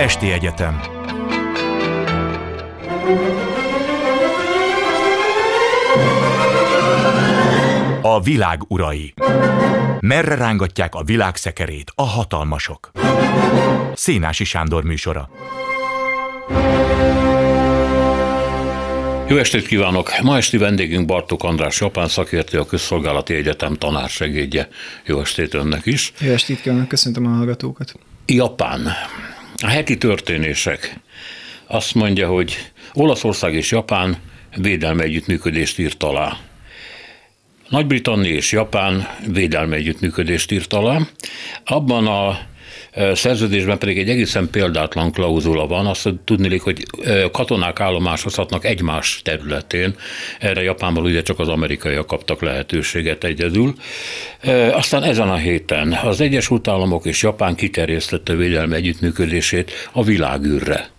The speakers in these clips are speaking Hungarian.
Esti Egyetem A világ urai Merre rángatják a világ szekerét a hatalmasok? Szénási Sándor műsora Jó estét kívánok! Ma esti vendégünk Bartók András Japán szakértő, a Közszolgálati Egyetem tanársegédje. Jó estét önnek is! Jó estét kívánok, köszöntöm a hallgatókat! Japán. A heti történések. Azt mondja, hogy Olaszország és Japán védelmi együttműködést írt alá. Nagy-Britannia és Japán védelmi együttműködést írt alá. Abban a szerződésben pedig egy egészen példátlan klauzula van, azt tudni, hogy katonák állomásozhatnak egymás területén, erre Japánban ugye csak az amerikaiak kaptak lehetőséget egyedül. Aztán ezen a héten az Egyesült Államok és Japán kiterjesztette védelmi együttműködését a világűrre.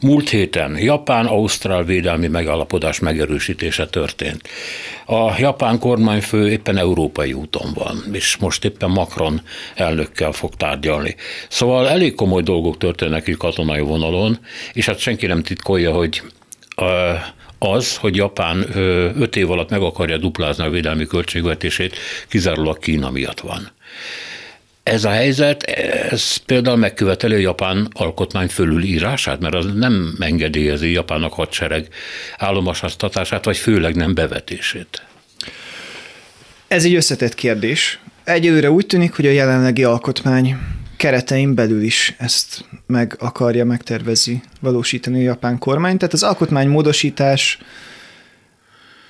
Múlt héten Japán-Ausztrál védelmi megállapodás megerősítése történt. A japán kormányfő éppen európai úton van, és most éppen Macron elnökkel fog tárgyalni. Szóval elég komoly dolgok történnek itt katonai vonalon, és hát senki nem titkolja, hogy az, hogy Japán öt év alatt meg akarja duplázni a védelmi költségvetését, kizárólag Kína miatt van. Ez a helyzet, ez például megköveteli a japán alkotmány fölülírását, mert az nem engedélyezi Japánnak hadsereg állomasaztatását, vagy főleg nem bevetését. Ez egy összetett kérdés. Egyelőre úgy tűnik, hogy a jelenlegi alkotmány keretein belül is ezt meg akarja, megtervezi valósítani a japán kormány. Tehát az alkotmány módosítás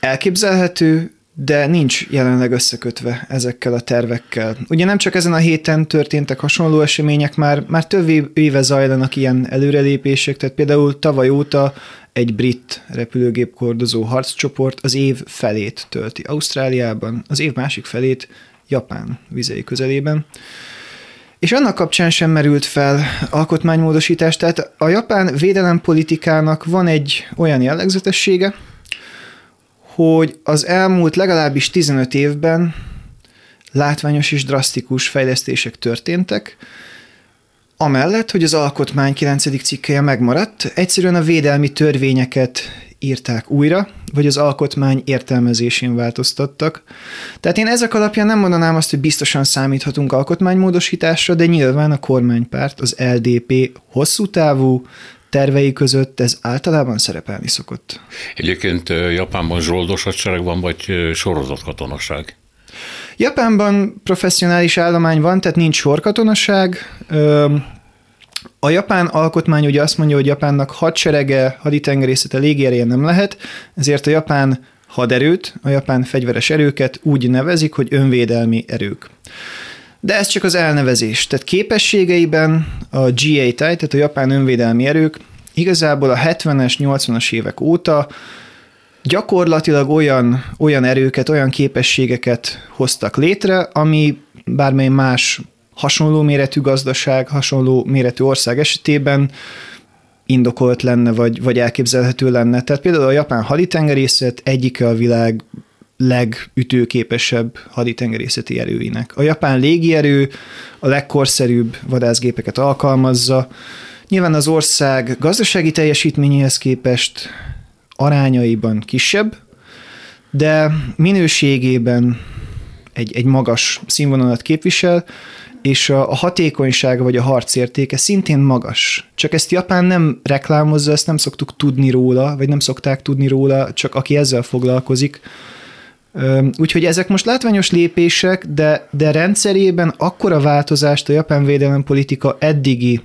elképzelhető, de nincs jelenleg összekötve ezekkel a tervekkel. Ugye nem csak ezen a héten történtek hasonló események, már, már több éve zajlanak ilyen előrelépések, tehát például tavaly óta egy brit repülőgép kordozó harccsoport az év felét tölti Ausztráliában, az év másik felét Japán vizei közelében. És annak kapcsán sem merült fel alkotmánymódosítás, tehát a japán védelempolitikának van egy olyan jellegzetessége, hogy az elmúlt legalábbis 15 évben látványos és drasztikus fejlesztések történtek, amellett, hogy az alkotmány 9. cikkeje megmaradt, egyszerűen a védelmi törvényeket írták újra, vagy az alkotmány értelmezésén változtattak. Tehát én ezek alapján nem mondanám azt, hogy biztosan számíthatunk alkotmánymódosításra, de nyilván a kormánypárt, az LDP hosszú távú, tervei között ez általában szerepelni szokott. Egyébként Japánban zsoldos hadsereg van, vagy sorozott katonaság? Japánban professzionális állomány van, tehát nincs sorkatonaság. A japán alkotmány ugye azt mondja, hogy Japánnak hadserege, haditengerészete, légiereje nem lehet, ezért a japán haderőt, a japán fegyveres erőket úgy nevezik, hogy önvédelmi erők. De ez csak az elnevezés. Tehát képességeiben a GA-TAI, tehát a japán önvédelmi erők igazából a 70-es, 80-as évek óta gyakorlatilag olyan, olyan erőket, olyan képességeket hoztak létre, ami bármely más hasonló méretű gazdaság, hasonló méretű ország esetében indokolt lenne, vagy, vagy elképzelhető lenne. Tehát például a japán haditengerészet egyike a világ legütőképesebb haditengerészeti erőinek. A japán légierő a legkorszerűbb vadászgépeket alkalmazza. Nyilván az ország gazdasági teljesítményéhez képest arányaiban kisebb, de minőségében egy, egy magas színvonalat képvisel, és a, a hatékonysága vagy a harcértéke szintén magas. Csak ezt Japán nem reklámozza, ezt nem szoktuk tudni róla, vagy nem szokták tudni róla, csak aki ezzel foglalkozik, Úgyhogy ezek most látványos lépések, de, de rendszerében akkora változást a japán védelempolitika eddigi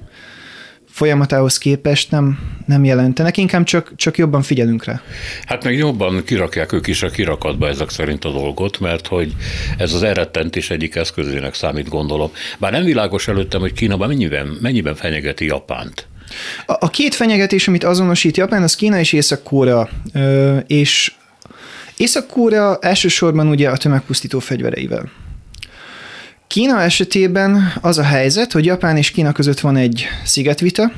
folyamatához képest nem, nem jelentenek, inkább csak, csak jobban figyelünk rá. Hát meg jobban kirakják ők is a kirakatba ezek szerint a dolgot, mert hogy ez az elrettentés egyik eszközének számít, gondolom. Bár nem világos előttem, hogy Kínában mennyiben, mennyiben fenyegeti Japánt. A, a két fenyegetés, amit azonosít Japán, az Kína és Észak-Korea, és Észak-Korea elsősorban ugye a tömegpusztító fegyvereivel. Kína esetében az a helyzet, hogy Japán és Kína között van egy szigetvita,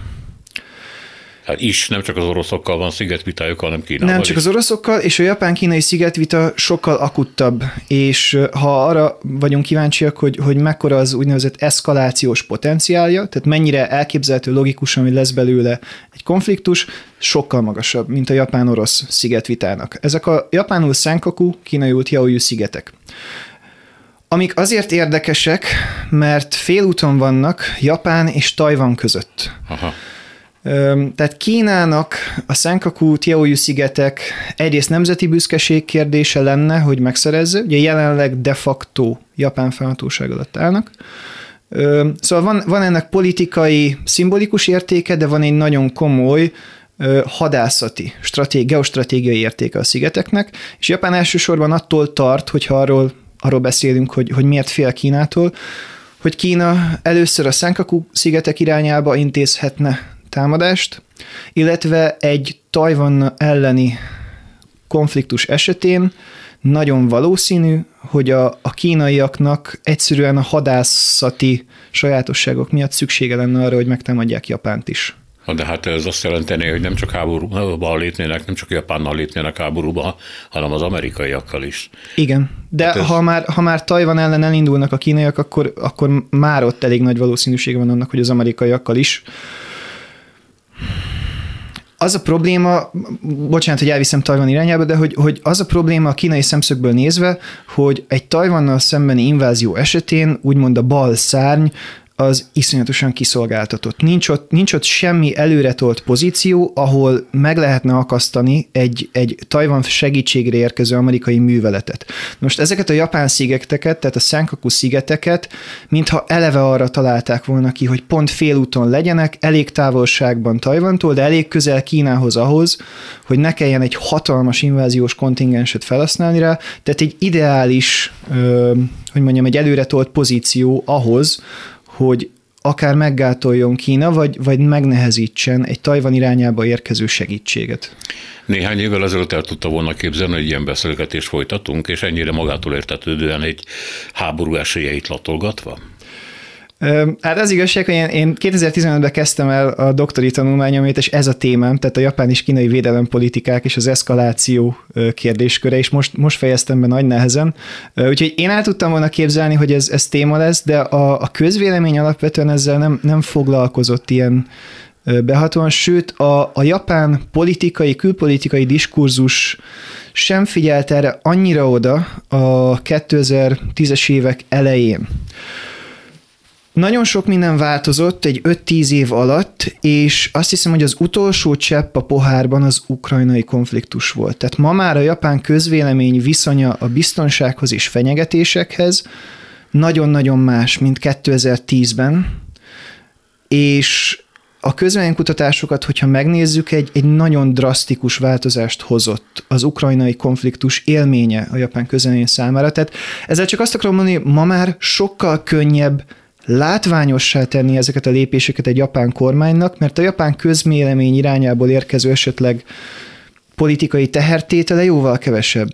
Hát is, nem csak az oroszokkal van szigetvitájuk, hanem Kínával Nem csak az oroszokkal, és a japán-kínai szigetvita sokkal akuttabb, és ha arra vagyunk kíváncsiak, hogy, hogy mekkora az úgynevezett eszkalációs potenciálja, tehát mennyire elképzelhető logikusan, hogy lesz belőle egy konfliktus, sokkal magasabb, mint a japán-orosz szigetvitának. Ezek a japánul Senkaku, kínaiul Tiaoyu szigetek amik azért érdekesek, mert félúton vannak Japán és Tajvan között. Aha. Tehát Kínának a Senkaku Tiaoyu szigetek egyrészt nemzeti büszkeség kérdése lenne, hogy megszerezze, ugye jelenleg de facto Japán felhatóság alatt állnak. Szóval van, van ennek politikai, szimbolikus értéke, de van egy nagyon komoly hadászati, stratégi, geostratégiai értéke a szigeteknek, és Japán elsősorban attól tart, hogyha arról, arról beszélünk, hogy, hogy miért fél Kínától, hogy Kína először a Senkaku szigetek irányába intézhetne támadást, illetve egy Tajvan elleni konfliktus esetén nagyon valószínű, hogy a, a kínaiaknak egyszerűen a hadászati sajátosságok miatt szüksége lenne arra, hogy megtámadják Japánt is. De hát ez azt jelenteni, hogy nem csak háborúba lépnének, nem csak Japánnal lépnének háborúba, hanem az amerikaiakkal is. Igen, de hát ez... ha, már, ha már Tajvan ellen elindulnak a kínaiak, akkor, akkor már ott elég nagy valószínűsége van annak, hogy az amerikaiakkal is az a probléma, bocsánat, hogy elviszem Tajvan irányába, de hogy, hogy az a probléma a kínai szemszögből nézve, hogy egy Tajvannal szembeni invázió esetén úgymond a bal szárny az iszonyatosan kiszolgáltatott. Nincs ott, nincs ott semmi előretolt pozíció, ahol meg lehetne akasztani egy, egy Tajvan segítségre érkező amerikai műveletet. Most ezeket a japán szigeteket, tehát a Senkaku szigeteket, mintha eleve arra találták volna ki, hogy pont félúton legyenek, elég távolságban Tajvantól, de elég közel Kínához ahhoz, hogy ne kelljen egy hatalmas inváziós kontingenset felhasználni rá, tehát egy ideális, hogy mondjam, egy előretolt pozíció ahhoz, hogy akár meggátoljon Kína, vagy, vagy megnehezítsen egy Tajvan irányába érkező segítséget. Néhány évvel ezelőtt el tudta volna képzelni, hogy ilyen beszélgetést folytatunk, és ennyire magától értetődően egy háború esélyeit latolgatva? Hát az igazság, hogy én, én 2015-ben kezdtem el a doktori tanulmányomét, és ez a témám, tehát a japán és kínai védelempolitikák és az eszkaláció kérdésköre, és most, most fejeztem be nagy nehezen. Úgyhogy én el tudtam volna képzelni, hogy ez, ez téma lesz, de a, a közvélemény alapvetően ezzel nem, nem foglalkozott ilyen behatóan, sőt a, a japán politikai, külpolitikai diskurzus sem figyelt erre annyira oda a 2010-es évek elején. Nagyon sok minden változott egy 5-10 év alatt, és azt hiszem, hogy az utolsó csepp a pohárban az ukrajnai konfliktus volt. Tehát ma már a japán közvélemény viszonya a biztonsághoz és fenyegetésekhez nagyon-nagyon más, mint 2010-ben, és a közvéleménykutatásokat, hogyha megnézzük, egy, egy nagyon drasztikus változást hozott az ukrajnai konfliktus élménye a japán közvélemény számára. Tehát ezzel csak azt akarom mondani, ma már sokkal könnyebb látványossá tenni ezeket a lépéseket egy japán kormánynak, mert a japán közmélemény irányából érkező esetleg politikai tehertétele jóval kevesebb.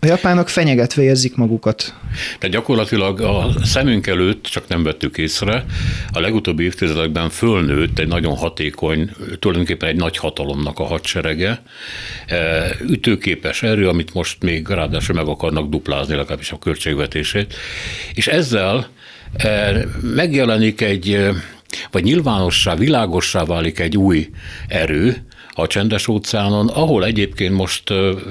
A japánok fenyegetve érzik magukat. De gyakorlatilag a szemünk előtt, csak nem vettük észre, a legutóbbi évtizedekben fölnőtt egy nagyon hatékony, tulajdonképpen egy nagy hatalomnak a hadserege, e, ütőképes erő, amit most még ráadásul meg akarnak duplázni, legalábbis a költségvetését, és ezzel megjelenik egy, vagy nyilvánossá, világossá válik egy új erő, a csendes óceánon, ahol egyébként most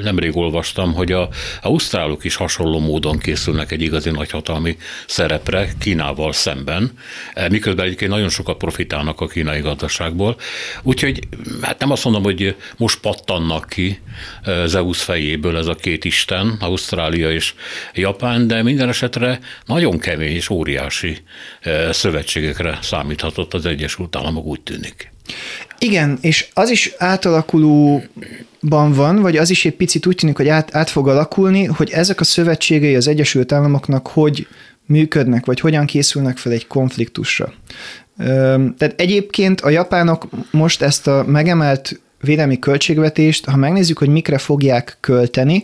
nemrég olvastam, hogy a ausztrálok is hasonló módon készülnek egy igazi nagyhatalmi szerepre Kínával szemben, miközben egyébként nagyon sokat profitálnak a kínai gazdaságból. Úgyhogy hát nem azt mondom, hogy most pattannak ki Zeus fejéből ez a két isten, Ausztrália és Japán, de minden esetre nagyon kemény és óriási szövetségekre számíthatott az Egyesült Államok, úgy tűnik. Igen, és az is átalakulóban van, vagy az is egy picit úgy tűnik, hogy át, át fog alakulni, hogy ezek a szövetségei az Egyesült Államoknak hogy működnek, vagy hogyan készülnek fel egy konfliktusra. Tehát egyébként a japánok most ezt a megemelt védelmi költségvetést, ha megnézzük, hogy mikre fogják költeni,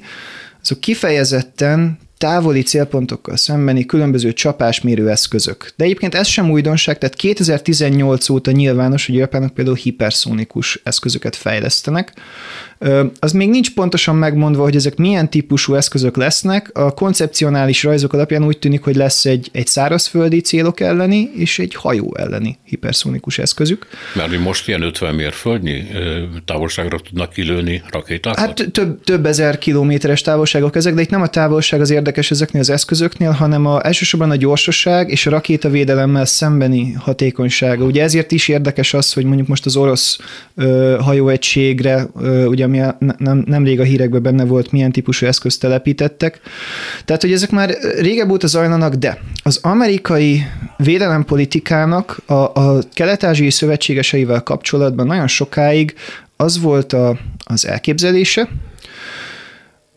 azok kifejezetten távoli célpontokkal szembeni különböző csapásmérő eszközök. De egyébként ez sem újdonság, tehát 2018 óta nyilvános, hogy a japánok például hiperszónikus eszközöket fejlesztenek, az még nincs pontosan megmondva, hogy ezek milyen típusú eszközök lesznek. A koncepcionális rajzok alapján úgy tűnik, hogy lesz egy, egy szárazföldi célok elleni és egy hajó elleni hiperszónikus eszközük. Mert most ilyen 50 mérföldnyi távolságra tudnak kilőni rakétákat? Hát több, több ezer kilométeres távolságok ezek, de itt nem a távolság az érdekes ezeknél az eszközöknél, hanem a, elsősorban a gyorsaság és a rakétavédelemmel szembeni hatékonysága. Ugye ezért is érdekes az, hogy mondjuk most az orosz ö, hajóegységre, ö, ugye ami a, nem, nemrég a hírekben benne volt, milyen típusú eszközt telepítettek. Tehát, hogy ezek már régebb óta zajlanak, de az amerikai védelempolitikának a, a kelet-ázsiai szövetségeseivel kapcsolatban nagyon sokáig az volt a, az elképzelése,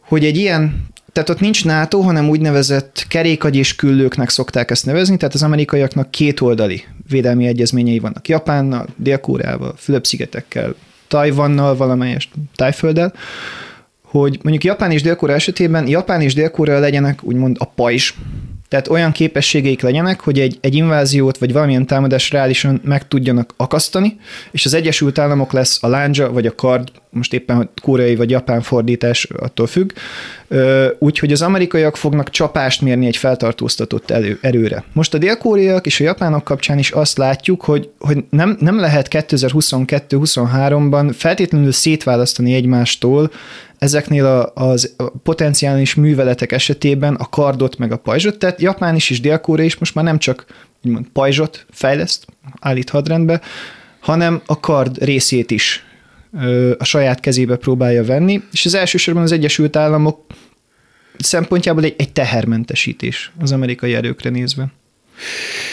hogy egy ilyen tehát ott nincs NATO, hanem úgynevezett kerékagyés küllőknek szokták ezt nevezni, tehát az amerikaiaknak kétoldali védelmi egyezményei vannak. Japánnal, Dél-Koreával, Fülöp-szigetekkel, Tajvannal, valamelyest Tájfölddel, hogy mondjuk Japán és Dél-Korea esetében Japán és Dél-Korea legyenek úgymond a pajzs, tehát olyan képességeik legyenek, hogy egy, egy inváziót vagy valamilyen támadást reálisan meg tudjanak akasztani, és az Egyesült Államok lesz a lándzsa vagy a kard, most éppen a koreai vagy japán fordítás attól függ, úgyhogy az amerikaiak fognak csapást mérni egy feltartóztatott elő, erőre. Most a dél-koreaiak és a japánok kapcsán is azt látjuk, hogy, hogy nem, nem lehet 2022-23-ban feltétlenül szétválasztani egymástól ezeknél a, az potenciális műveletek esetében a kardot meg a pajzsot, tehát Japán is és Dél-Korea is most már nem csak úgymond pajzsot fejleszt, állít hadrendbe, hanem a kard részét is a saját kezébe próbálja venni, és az elsősorban az Egyesült Államok szempontjából egy, egy tehermentesítés az amerikai erőkre nézve.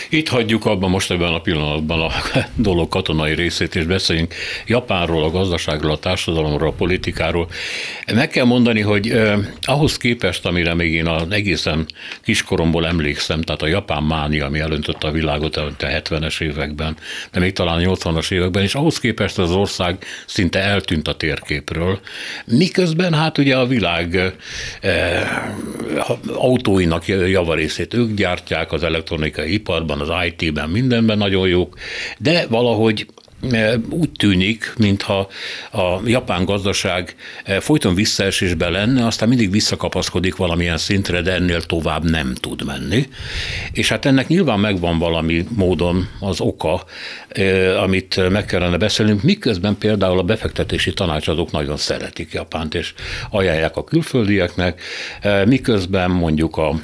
Itt hagyjuk abban most ebben a pillanatban a dolog katonai részét, és beszéljünk Japánról, a gazdaságról, a társadalomról, a politikáról. Meg kell mondani, hogy eh, ahhoz képest, amire még én az egészen kiskoromból emlékszem, tehát a japán mánia, ami elöntötte a világot a 70-es években, de még talán a 80-as években, és ahhoz képest az ország szinte eltűnt a térképről. Miközben hát ugye a világ eh, autóinak javarészét ők gyártják, az elektronikai iparban, az IT-ben, mindenben nagyon jók, de valahogy e, úgy tűnik, mintha a japán gazdaság e, folyton visszaesésben lenne, aztán mindig visszakapaszkodik valamilyen szintre, de ennél tovább nem tud menni. És hát ennek nyilván megvan valami módon az oka, e, amit meg kellene beszélnünk, miközben például a befektetési tanácsadók nagyon szeretik Japánt, és ajánlják a külföldieknek, miközben mondjuk a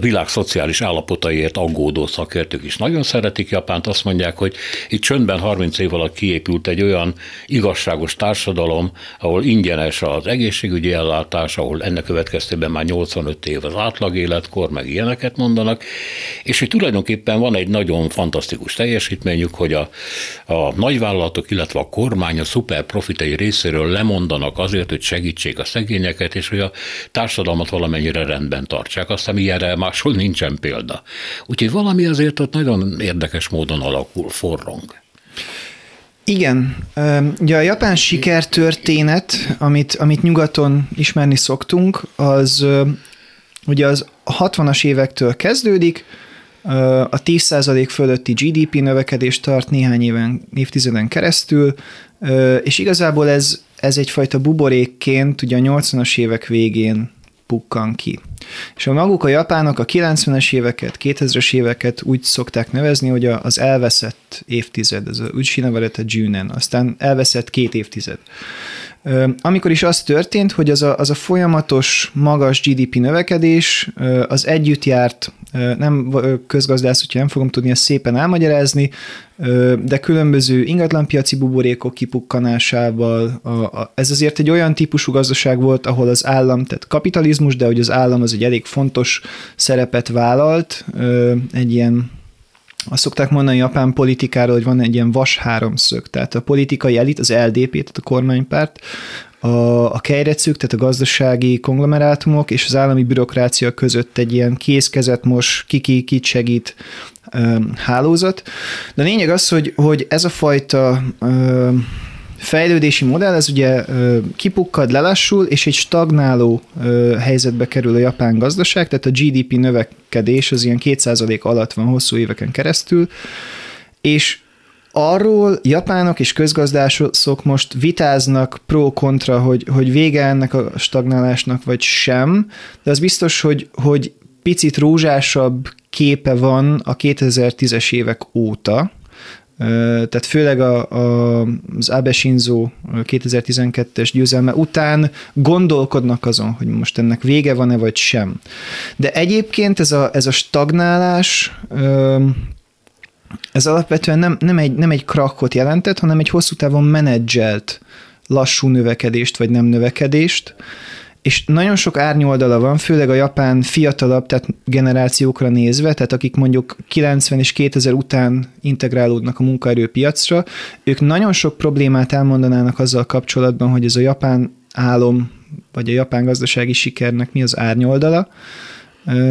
világ szociális állapotaiért aggódó szakértők is nagyon szeretik Japánt, azt mondják, hogy itt csöndben 30 év alatt kiépült egy olyan igazságos társadalom, ahol ingyenes az egészségügyi ellátás, ahol ennek következtében már 85 év az átlag életkor, meg ilyeneket mondanak, és hogy tulajdonképpen van egy nagyon fantasztikus teljesítményük, hogy a, a nagyvállalatok, illetve a kormány a szuper profitai részéről lemondanak azért, hogy segítsék a szegényeket, és hogy a társadalmat valamennyire rendben tartsák. Aztán ilyenre máshol nincsen példa. Úgyhogy valami azért ott nagyon érdekes módon alakul, forrong. Igen. Ugye a japán sikertörténet, amit, amit nyugaton ismerni szoktunk, az ugye az 60-as évektől kezdődik, a 10% fölötti GDP növekedés tart néhány éven, évtizeden keresztül, és igazából ez, ez egyfajta buborékként ugye a 80-as évek végén pukkan ki. És a maguk a japánok a 90-es éveket, 2000-es éveket úgy szokták nevezni, hogy az elveszett évtized, ez a Uchinavareta Junen, aztán elveszett két évtized. Amikor is az történt, hogy az a, az a folyamatos magas GDP növekedés az együtt járt, nem közgazdász, hogyha nem fogom tudni ezt szépen elmagyarázni, de különböző ingatlanpiaci buborékok kipukkanásával. A, a, ez azért egy olyan típusú gazdaság volt, ahol az állam, tehát kapitalizmus, de hogy az állam az egy elég fontos szerepet vállalt, egy ilyen azt szokták mondani a japán politikáról, hogy van egy ilyen vas háromszög, tehát a politikai elit, az LDP, tehát a kormánypárt, a, a kejrecük, tehát a gazdasági konglomerátumok és az állami bürokrácia között egy ilyen kézkezet most kiki kit segít ö, hálózat. De a lényeg az, hogy, hogy ez a fajta ö, fejlődési modell, ez ugye kipukkad, lelassul, és egy stagnáló helyzetbe kerül a japán gazdaság, tehát a GDP növekedés az ilyen 2% alatt van hosszú éveken keresztül, és arról japánok és közgazdások most vitáznak pro-kontra, hogy, hogy vége ennek a stagnálásnak, vagy sem, de az biztos, hogy, hogy picit rózsásabb képe van a 2010-es évek óta, tehát főleg a, a, az Abe Shinzo 2012-es győzelme után gondolkodnak azon, hogy most ennek vége van-e vagy sem. De egyébként ez a, ez a stagnálás ez alapvetően nem, nem, egy, nem egy krakot jelentett, hanem egy hosszú távon menedzselt lassú növekedést vagy nem növekedést, és nagyon sok árnyoldala van, főleg a japán fiatalabb tehát generációkra nézve, tehát akik mondjuk 90 és 2000 után integrálódnak a munkaerőpiacra, ők nagyon sok problémát elmondanának azzal kapcsolatban, hogy ez a japán álom, vagy a japán gazdasági sikernek mi az árnyoldala,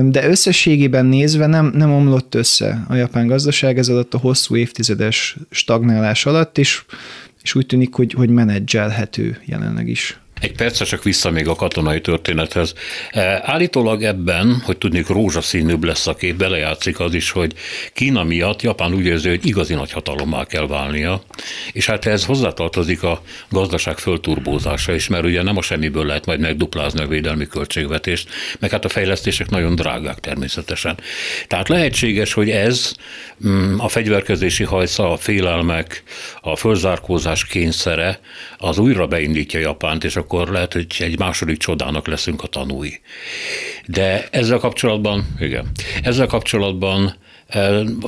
de összességében nézve nem, nem omlott össze a japán gazdaság ez alatt a hosszú évtizedes stagnálás alatt, és, és úgy tűnik, hogy, hogy menedzselhető jelenleg is. Egy percre csak vissza még a katonai történethez. E, állítólag ebben, hogy tudnék rózsaszínűbb lesz a kép, belejátszik az is, hogy Kína miatt Japán úgy érzi, hogy igazi nagy hatalommá kell válnia, és hát ez hozzátartozik a gazdaság fölturbózása is, mert ugye nem a semmiből lehet majd megduplázni a védelmi költségvetést, meg hát a fejlesztések nagyon drágák természetesen. Tehát lehetséges, hogy ez mm, a fegyverkezési hajsza, a félelmek, a fölzárkózás kényszere az újra beindítja Japánt, és akkor lehet, hogy egy második csodának leszünk a tanúi. De ezzel kapcsolatban, igen, ezzel kapcsolatban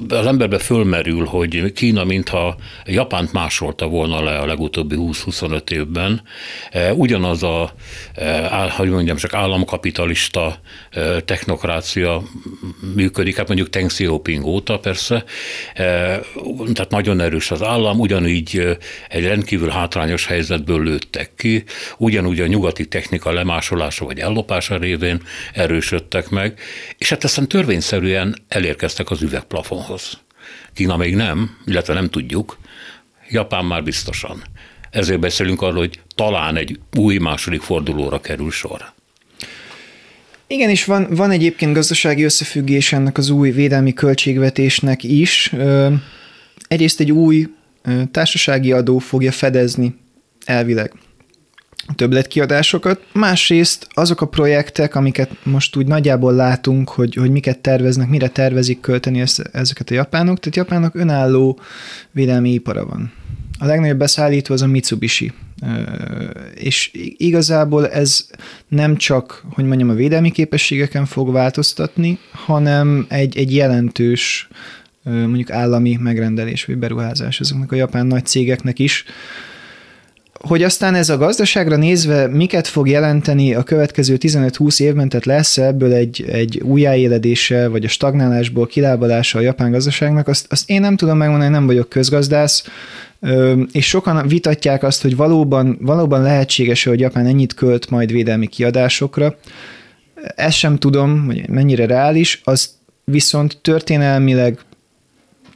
az emberbe fölmerül, hogy Kína mintha Japánt másolta volna le a legutóbbi 20-25 évben. Ugyanaz a, hogy mondjam, csak államkapitalista technokrácia működik, hát mondjuk Deng Xiaoping óta persze, tehát nagyon erős az állam, ugyanígy egy rendkívül hátrányos helyzetből lőttek ki, ugyanúgy a nyugati technika lemásolása vagy ellopása révén erősödtek meg, és hát aztán törvényszerűen elérkeztek az üvegplafonhoz. Kína még nem, illetve nem tudjuk, Japán már biztosan. Ezért beszélünk arról, hogy talán egy új második fordulóra kerül sor. Igen, és van, van egyébként gazdasági összefüggés ennek az új védelmi költségvetésnek is. Egyrészt egy új társasági adó fogja fedezni elvileg többletkiadásokat, másrészt azok a projektek, amiket most úgy nagyjából látunk, hogy, hogy miket terveznek, mire tervezik költeni ezeket a japánok, tehát japánok önálló védelmi ipara van. A legnagyobb beszállító az a Mitsubishi, és igazából ez nem csak, hogy mondjam, a védelmi képességeken fog változtatni, hanem egy, egy jelentős mondjuk állami megrendelés vagy beruházás ezeknek a japán nagy cégeknek is, hogy aztán ez a gazdaságra nézve miket fog jelenteni a következő 15-20 évben, tehát lesz ebből egy, egy újjáéledése, vagy a stagnálásból kilábalása a japán gazdaságnak, azt, azt én nem tudom megmondani, nem vagyok közgazdász, és sokan vitatják azt, hogy valóban, valóban lehetséges hogy Japán ennyit költ majd védelmi kiadásokra. Ezt sem tudom, hogy mennyire reális, az viszont történelmileg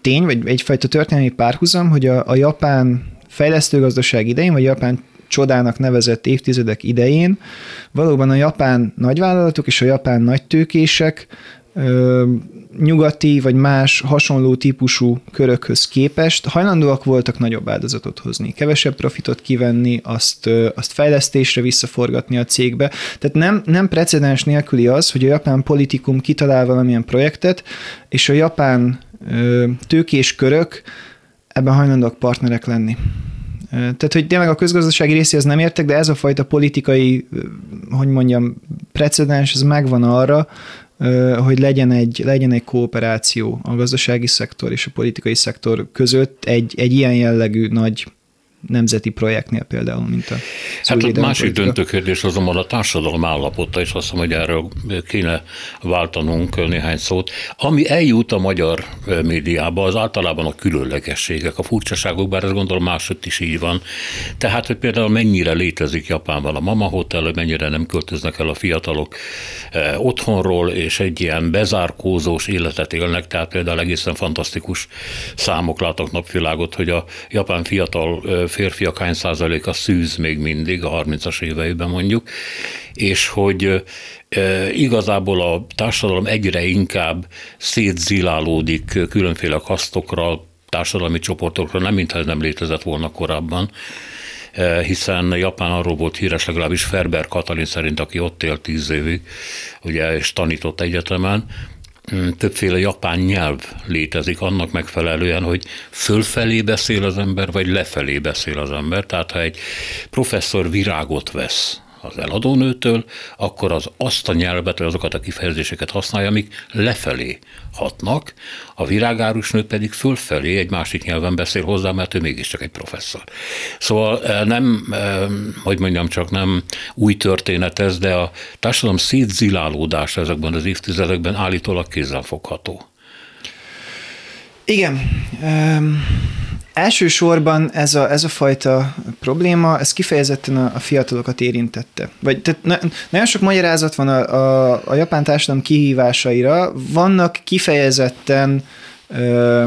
tény, vagy egyfajta történelmi párhuzam, hogy a, a japán fejlesztő gazdaság idején, vagy Japán csodának nevezett évtizedek idején valóban a japán nagyvállalatok és a japán nagytőkések nyugati vagy más hasonló típusú körökhöz képest hajlandóak voltak nagyobb áldozatot hozni, kevesebb profitot kivenni, azt, azt fejlesztésre visszaforgatni a cégbe. Tehát nem, nem precedens nélküli az, hogy a japán politikum kitalál valamilyen projektet, és a japán tőkés körök ebben hajlandóak partnerek lenni. Tehát, hogy tényleg a közgazdasági részéhez nem értek, de ez a fajta politikai, hogy mondjam, precedens, ez megvan arra, hogy legyen egy, legyen egy kooperáció a gazdasági szektor és a politikai szektor között egy, egy ilyen jellegű nagy nemzeti projektnél például, mint a Hát a másik döntő kérdés azonban a társadalom állapota, és azt mondom, hogy erről kéne váltanunk néhány szót. Ami eljut a magyar médiába, az általában a különlegességek, a furcsaságok, bár ezt gondolom máshogy is így van. Tehát, hogy például mennyire létezik Japánban a mama hotel, hogy mennyire nem költöznek el a fiatalok otthonról, és egy ilyen bezárkózós életet élnek, tehát például egészen fantasztikus számok látok napvilágot, hogy a japán fiatal férfiak hány százaléka szűz még mindig, a 30-as éveiben mondjuk, és hogy igazából a társadalom egyre inkább szétzilálódik különféle kasztokra, társadalmi csoportokra, nem mintha ez nem létezett volna korábban hiszen Japán arról volt híres, legalábbis Ferber Katalin szerint, aki ott élt tíz évig, ugye, és tanított egyetemen, többféle japán nyelv létezik annak megfelelően, hogy fölfelé beszél az ember, vagy lefelé beszél az ember. Tehát ha egy professzor virágot vesz az eladónőtől, akkor az azt a nyelvet, vagy azokat a kifejezéseket használja, amik lefelé hatnak, a virágárusnő pedig fölfelé egy másik nyelven beszél hozzá, mert ő mégiscsak egy professzor. Szóval eh, nem, eh, hogy mondjam, csak nem új történet ez, de a társadalom szétzilálódása ezekben az évtizedekben állítólag kézzelfogható. Igen. Um Elsősorban ez a, ez a fajta probléma, ez kifejezetten a, a fiatalokat érintette. Vagy tehát na, nagyon sok magyarázat van a, a, a japán társadalom kihívásaira, vannak kifejezetten ö,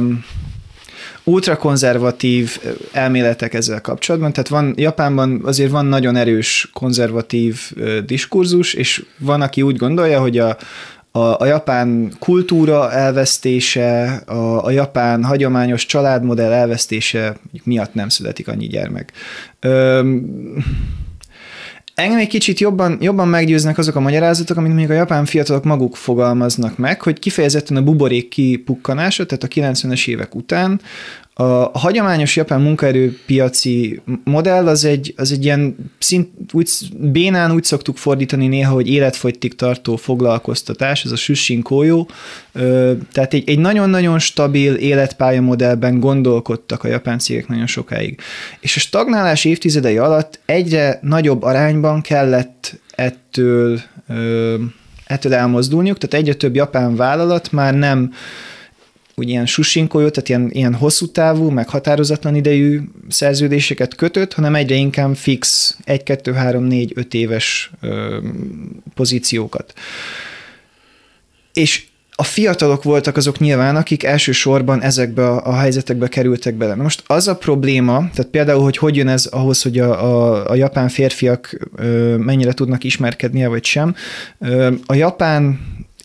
ultrakonzervatív elméletek ezzel kapcsolatban, tehát van, Japánban azért van nagyon erős konzervatív diskurzus, és van, aki úgy gondolja, hogy a, a, a japán kultúra elvesztése, a, a japán hagyományos családmodell elvesztése miatt nem születik annyi gyermek. Öm, Engem egy kicsit jobban, jobban meggyőznek azok a magyarázatok, amit még a japán fiatalok maguk fogalmaznak meg, hogy kifejezetten a buborék kipukkanása, tehát a 90-es évek után a hagyományos japán munkaerőpiaci modell az egy, az egy ilyen szint, úgy, bénán úgy szoktuk fordítani néha, hogy életfogytig tartó foglalkoztatás, ez a Shushin Koyo. Tehát egy, egy nagyon-nagyon stabil életpálya modellben gondolkodtak a japán cégek nagyon sokáig. És a stagnálás évtizedei alatt egyre nagyobb arányban kellett ettől, ettől elmozdulniuk, tehát egyre több japán vállalat már nem úgy ilyen susinkolyó, tehát ilyen, ilyen hosszú távú, meg határozatlan idejű szerződéseket kötött, hanem egyre inkább fix 1, 2, 3, 4, 5 éves ö, pozíciókat. És a fiatalok voltak azok nyilván, akik elsősorban ezekbe a, a helyzetekbe kerültek bele. Na most az a probléma, tehát például, hogy hogy jön ez ahhoz, hogy a, a, a japán férfiak ö, mennyire tudnak ismerkednie, vagy sem. Ö, a japán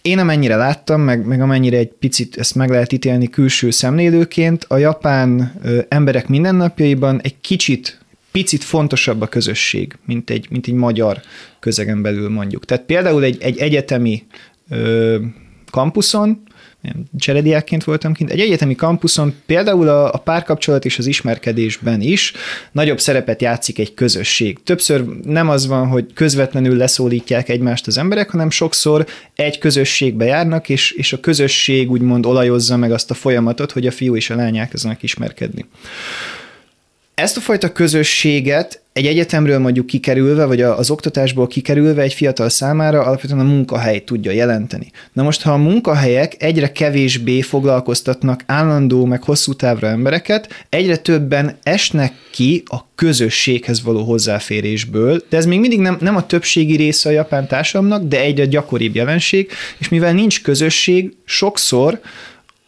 én amennyire láttam, meg, meg amennyire egy picit ezt meg lehet ítélni külső szemlélőként, a japán ö, emberek mindennapjaiban egy kicsit picit fontosabb a közösség, mint egy, mint egy magyar közegen belül mondjuk. Tehát például egy, egy egyetemi ö, kampuszon cserediákként voltam kint. Egy egyetemi kampuszon például a, a párkapcsolat és az ismerkedésben is nagyobb szerepet játszik egy közösség. Többször nem az van, hogy közvetlenül leszólítják egymást az emberek, hanem sokszor egy közösségbe járnak, és, és a közösség úgymond olajozza meg azt a folyamatot, hogy a fiú és a lány elkezdenek ismerkedni. Ezt a fajta közösséget egy egyetemről mondjuk kikerülve, vagy az oktatásból kikerülve egy fiatal számára alapvetően a munkahely tudja jelenteni. Na most, ha a munkahelyek egyre kevésbé foglalkoztatnak állandó, meg hosszú távra embereket, egyre többen esnek ki a közösséghez való hozzáférésből, de ez még mindig nem, nem a többségi része a japán társadalomnak, de egyre gyakoribb jelenség, és mivel nincs közösség, sokszor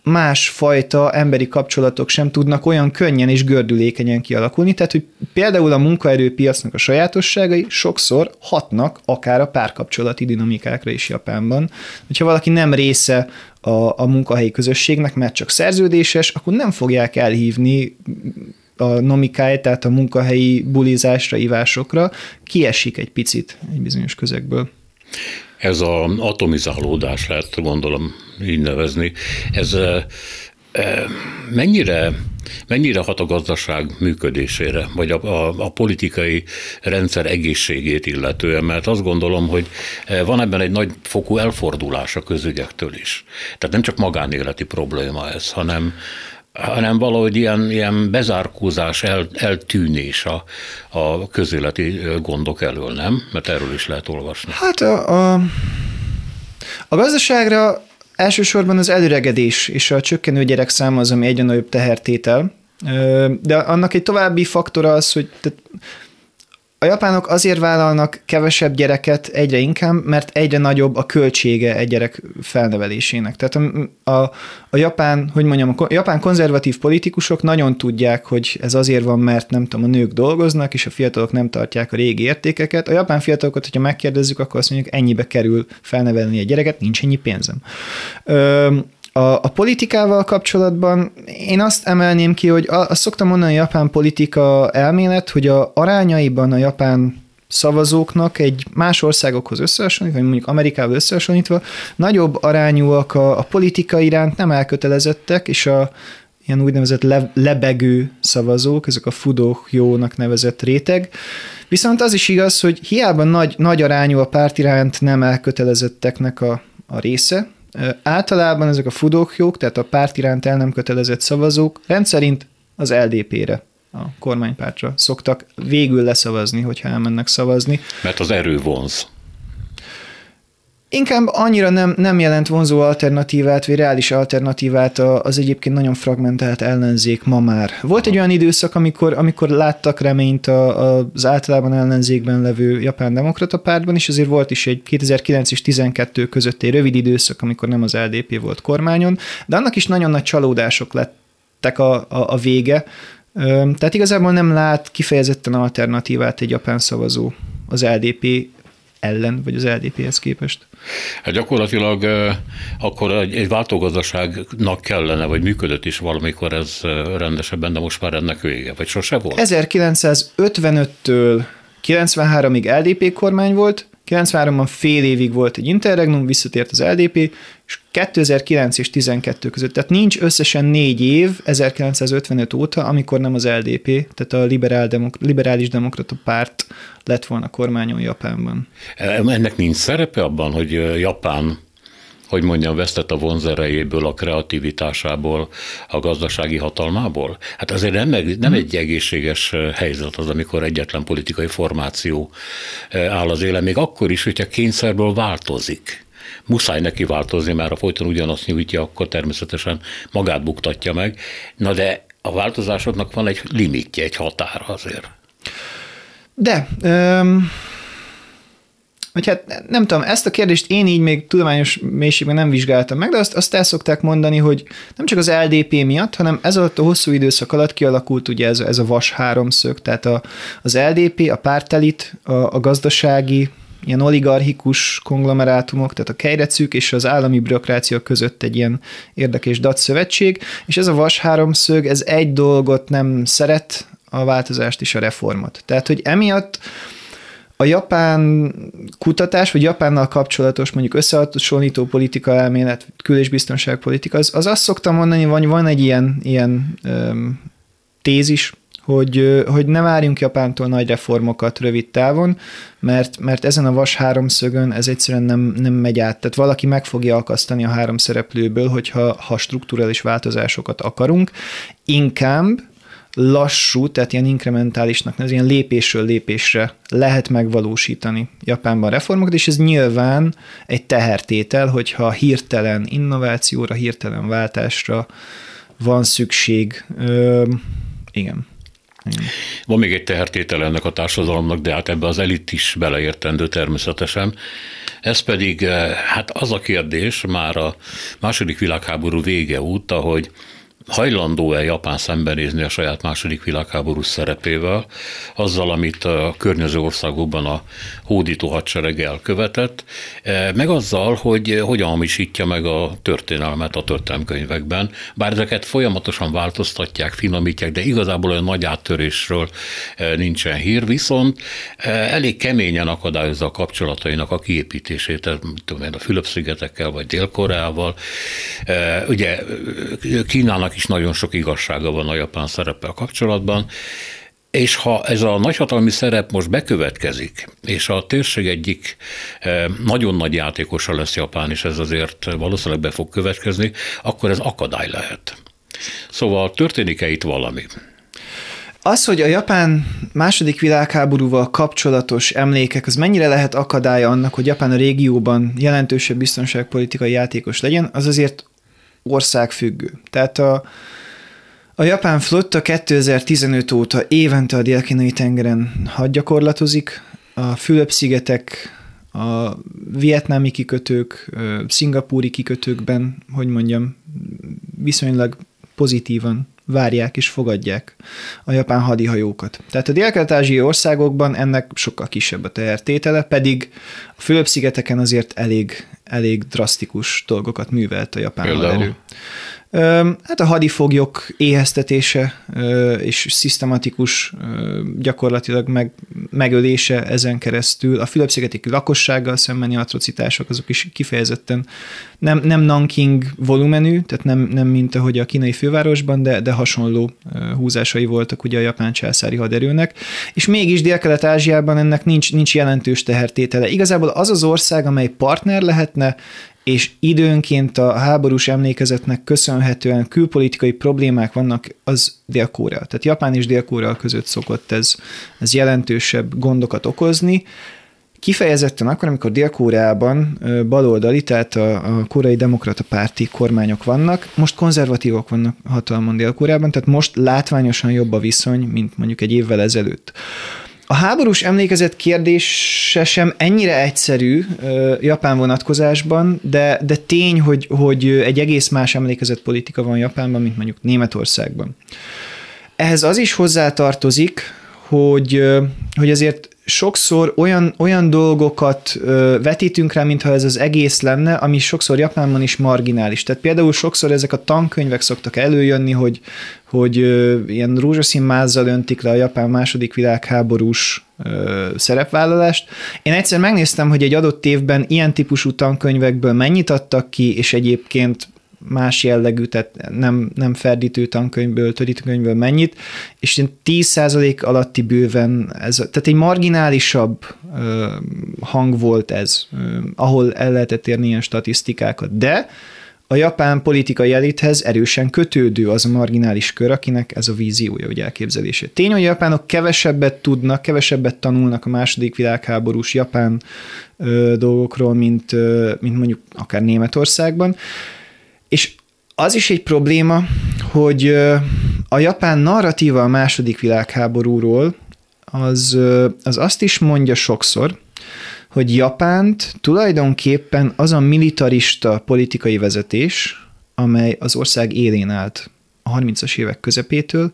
más fajta emberi kapcsolatok sem tudnak olyan könnyen és gördülékenyen kialakulni, tehát hogy például a munkaerőpiacnak a sajátosságai sokszor hatnak akár a párkapcsolati dinamikákra is Japánban. Hogyha valaki nem része a, a munkahelyi közösségnek, mert csak szerződéses, akkor nem fogják elhívni a nomikáját, tehát a munkahelyi bulizásra, ivásokra, kiesik egy picit egy bizonyos közegből. Ez az atomizálódás lehet gondolom így nevezni. Ez mennyire, mennyire hat a gazdaság működésére, vagy a, a, a politikai rendszer egészségét illetően, mert azt gondolom, hogy van ebben egy nagy fokú elfordulás a közügyektől is. Tehát nem csak magánéleti probléma ez, hanem, hanem valahogy ilyen, ilyen bezárkózás, el, eltűnés a, a közéleti gondok elől, nem? Mert erről is lehet olvasni. Hát a, a, a gazdaságra elsősorban az előregedés és a csökkenő gyerek száma az, ami egyre nagyobb tehertétel, de annak egy további faktora az, hogy a japánok azért vállalnak kevesebb gyereket egyre inkább, mert egyre nagyobb a költsége egy gyerek felnevelésének. Tehát a, a, a japán, hogy mondjam, a japán konzervatív politikusok nagyon tudják, hogy ez azért van, mert nem tudom, a nők dolgoznak, és a fiatalok nem tartják a régi értékeket. A japán fiatalokat, hogyha megkérdezzük, akkor azt mondjuk, ennyibe kerül felnevelni egy gyereket, nincs ennyi pénzem. Ö, a, a politikával kapcsolatban én azt emelném ki, hogy azt szoktam mondani a japán politika elmélet, hogy a arányaiban a japán szavazóknak egy más országokhoz összehasonlítva, vagy mondjuk Amerikával összehasonlítva, nagyobb arányúak a, a politika iránt nem elkötelezettek, és a ilyen úgynevezett le, lebegő szavazók, ezek a fudók jónak nevezett réteg. Viszont az is igaz, hogy hiába nagy, nagy arányú a párt iránt nem elkötelezetteknek a, a része, Általában ezek a fudókjók, tehát a párt iránt el nem kötelezett szavazók rendszerint az LDP-re a kormánypártra szoktak végül leszavazni, hogyha elmennek szavazni. Mert az erő vonz. Inkább annyira nem, nem jelent vonzó alternatívát, vagy reális alternatívát az egyébként nagyon fragmentált ellenzék ma már. Volt egy olyan időszak, amikor, amikor láttak reményt az általában ellenzékben levő japán demokrata pártban, és azért volt is egy 2009 és 12 között egy rövid időszak, amikor nem az LDP volt kormányon, de annak is nagyon nagy csalódások lettek a, a, a vége, tehát igazából nem lát kifejezetten alternatívát egy japán szavazó az LDP ellen, vagy az LDP-hez képest? Hát gyakorlatilag akkor egy, egy váltógazdaságnak kellene, vagy működött is valamikor ez rendesebben, de most már ennek vége, vagy sose volt? 1955-től 93-ig LDP kormány volt, 93-ban fél évig volt egy interregnum, visszatért az LDP, és 2009 és 12 között, tehát nincs összesen négy év 1955 óta, amikor nem az LDP, tehát a liberál demok- liberális demokrata párt lett volna kormányon Japánban. Ennek nincs szerepe abban, hogy Japán hogy mondjam, vesztett a vonzerejéből, a kreativitásából, a gazdasági hatalmából? Hát azért nem, nem hmm. egy egészséges helyzet az, amikor egyetlen politikai formáció áll az éle, még akkor is, hogyha kényszerből változik muszáj neki változni, mert a folyton ugyanazt nyújtja, akkor természetesen magát buktatja meg. Na de a változásoknak van egy limitje, egy határa azért. De, um, hogy hát nem tudom, ezt a kérdést én így még tudományos mélységben nem vizsgáltam meg, de azt, azt el szokták mondani, hogy nem csak az LDP miatt, hanem ez alatt a hosszú időszak alatt kialakult ugye ez, ez a vas háromszög, tehát a, az LDP, a pártelit, a, a gazdasági, ilyen oligarchikus konglomerátumok, tehát a kejrecük és az állami bürokrácia között egy ilyen érdekes datszövetség, és ez a vas háromszög, ez egy dolgot nem szeret, a változást és a reformot. Tehát, hogy emiatt a japán kutatás, vagy Japánnal kapcsolatos mondjuk összehasonlító politika elmélet, kül- és biztonságpolitika, az, az azt szoktam mondani, hogy van egy ilyen, ilyen öm, tézis, hogy, hogy ne várjunk Japántól nagy reformokat rövid távon, mert, mert ezen a vas háromszögön ez egyszerűen nem, nem megy át. Tehát valaki meg fogja akasztani a három szereplőből, hogyha ha strukturális változásokat akarunk. Inkább lassú, tehát ilyen inkrementálisnak, ez ilyen lépésről lépésre lehet megvalósítani Japánban reformokat, és ez nyilván egy tehertétel, hogyha hirtelen innovációra, hirtelen váltásra van szükség. Ö, igen. igen. Van még egy tehertétel ennek a társadalomnak, de hát ebbe az elit is beleértendő természetesen. Ez pedig hát az a kérdés már a második világháború vége óta, hogy hajlandó-e Japán szembenézni a saját második világháború szerepével, azzal, amit a környező országokban a hódító hadsereg elkövetett, e, meg azzal, hogy hogyan hamisítja meg a történelmet a történelmkönyvekben, bár ezeket folyamatosan változtatják, finomítják, de igazából olyan nagy áttörésről e, nincsen hír, viszont e, elég keményen akadályozza a kapcsolatainak a kiépítését, tudom én, a Fülöp-szigetekkel vagy Dél-Koreával. Ugye Kínának is nagyon sok igazsága van a japán szereppel kapcsolatban, és ha ez a nagyhatalmi szerep most bekövetkezik, és a térség egyik eh, nagyon nagy játékosa lesz Japán, és ez azért valószínűleg be fog következni, akkor ez akadály lehet. Szóval történik-e itt valami? Az, hogy a japán második világháborúval kapcsolatos emlékek, az mennyire lehet akadálya annak, hogy Japán a régióban jelentősebb biztonságpolitikai játékos legyen, az azért országfüggő. Tehát a, A japán flotta 2015 óta évente a dél tengeren hadgyakorlatozik, a Fülöp-szigetek, a vietnámi kikötők, szingapúri kikötőkben, hogy mondjam, viszonylag pozitívan várják és fogadják a japán hadihajókat. Tehát a dél-kelet-ázsiai országokban ennek sokkal kisebb a tehertétele, pedig a Fülöp-szigeteken azért elég, elég drasztikus dolgokat művelt a japán Például. haderő. Hát a hadifoglyok éheztetése és szisztematikus gyakorlatilag meg, megölése ezen keresztül, a Fülöp-szigeti lakossággal szembeni atrocitások azok is kifejezetten nem, nem Nanking volumenű, tehát nem, nem mint ahogy a kínai fővárosban, de, de hasonló húzásai voltak ugye a japán császári haderőnek, és mégis Dél-Kelet-Ázsiában ennek nincs, nincs jelentős tehertétele. Igazából az az ország, amely partner lehetne, és időnként a háborús emlékezetnek köszönhetően külpolitikai problémák vannak, az Dél-Korea. Tehát Japán és Dél-Korea között szokott ez, ez jelentősebb gondokat okozni. Kifejezetten akkor, amikor Dél-Koreában baloldali, tehát a, a koreai demokrata párti kormányok vannak, most konzervatívok vannak hatalmon Dél-Koreában, tehát most látványosan jobb a viszony, mint mondjuk egy évvel ezelőtt. A háborús emlékezet kérdése sem ennyire egyszerű Japán vonatkozásban, de, de tény, hogy, hogy egy egész más emlékezett politika van Japánban, mint mondjuk Németországban. Ehhez az is hozzátartozik, hogy, hogy azért sokszor olyan, olyan dolgokat vetítünk rá, mintha ez az egész lenne, ami sokszor Japánban is marginális. Tehát például sokszor ezek a tankönyvek szoktak előjönni, hogy, hogy ilyen rózsaszín mázzal öntik le a japán második világháborús szerepvállalást. Én egyszer megnéztem, hogy egy adott évben ilyen típusú tankönyvekből mennyit adtak ki, és egyébként más jellegű, tehát nem, nem ferdítő tankönyvből, törítőkönyvből mennyit, és 10% alatti bőven, ez, tehát egy marginálisabb ö, hang volt ez, ö, ahol el lehetett érni ilyen statisztikákat, de a japán politikai elithez erősen kötődő az a marginális kör, akinek ez a víziója, vagy elképzelése. Tény, hogy a japánok kevesebbet tudnak, kevesebbet tanulnak a második világháborús japán ö, dolgokról, mint, ö, mint mondjuk akár Németországban, és az is egy probléma, hogy a japán narratíva a második világháborúról az, az azt is mondja sokszor, hogy Japánt tulajdonképpen az a militarista politikai vezetés, amely az ország élén állt a 30-as évek közepétől,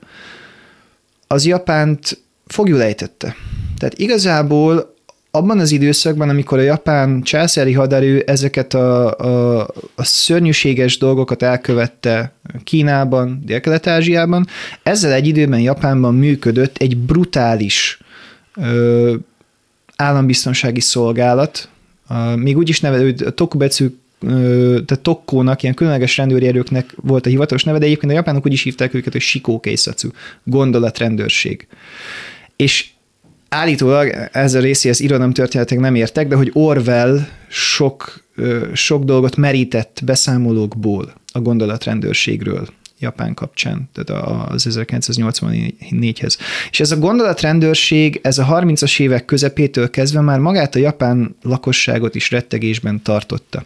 az Japánt fogjulejtette. Tehát igazából abban az időszakban, amikor a japán császári haderő ezeket a, a, a szörnyűséges dolgokat elkövette Kínában, Dél-Kelet-Ázsiában, ezzel egy időben Japánban működött egy brutális ö, állambiztonsági szolgálat, a, még úgy is nevező, Tokubetsu tehát Tokkónak, ilyen különleges rendőri erőknek volt a hivatalos neve, de egyébként a japánok úgy is hívták őket, hogy Shiko Keisatsu, gondolatrendőrség. És állítólag ez a részéhez irodalomtörténetek nem értek, de hogy Orwell sok, sok dolgot merített beszámolókból a gondolatrendőrségről Japán kapcsán, tehát az 1984-hez. És ez a gondolatrendőrség, ez a 30-as évek közepétől kezdve már magát a japán lakosságot is rettegésben tartotta.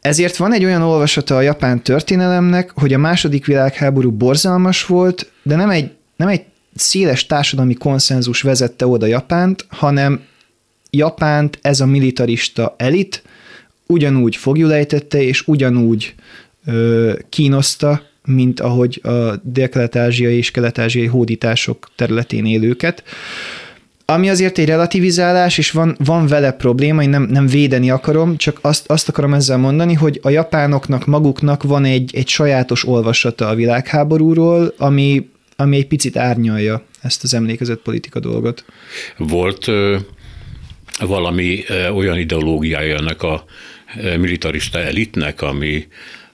Ezért van egy olyan olvasata a japán történelemnek, hogy a második világháború borzalmas volt, de nem egy, nem egy széles társadalmi konszenzus vezette oda Japánt, hanem Japánt ez a militarista elit ugyanúgy fogjulejtette, és ugyanúgy ö, kínoszta, mint ahogy a dél-kelet-ázsiai és kelet-ázsiai hódítások területén élőket. Ami azért egy relativizálás, és van, van vele probléma, én nem, nem védeni akarom, csak azt, azt akarom ezzel mondani, hogy a japánoknak maguknak van egy, egy sajátos olvasata a világháborúról, ami ami egy picit árnyalja ezt az emlékezett politika dolgot. Volt ö, valami ö, olyan ideológiája ennek a militarista elitnek, ami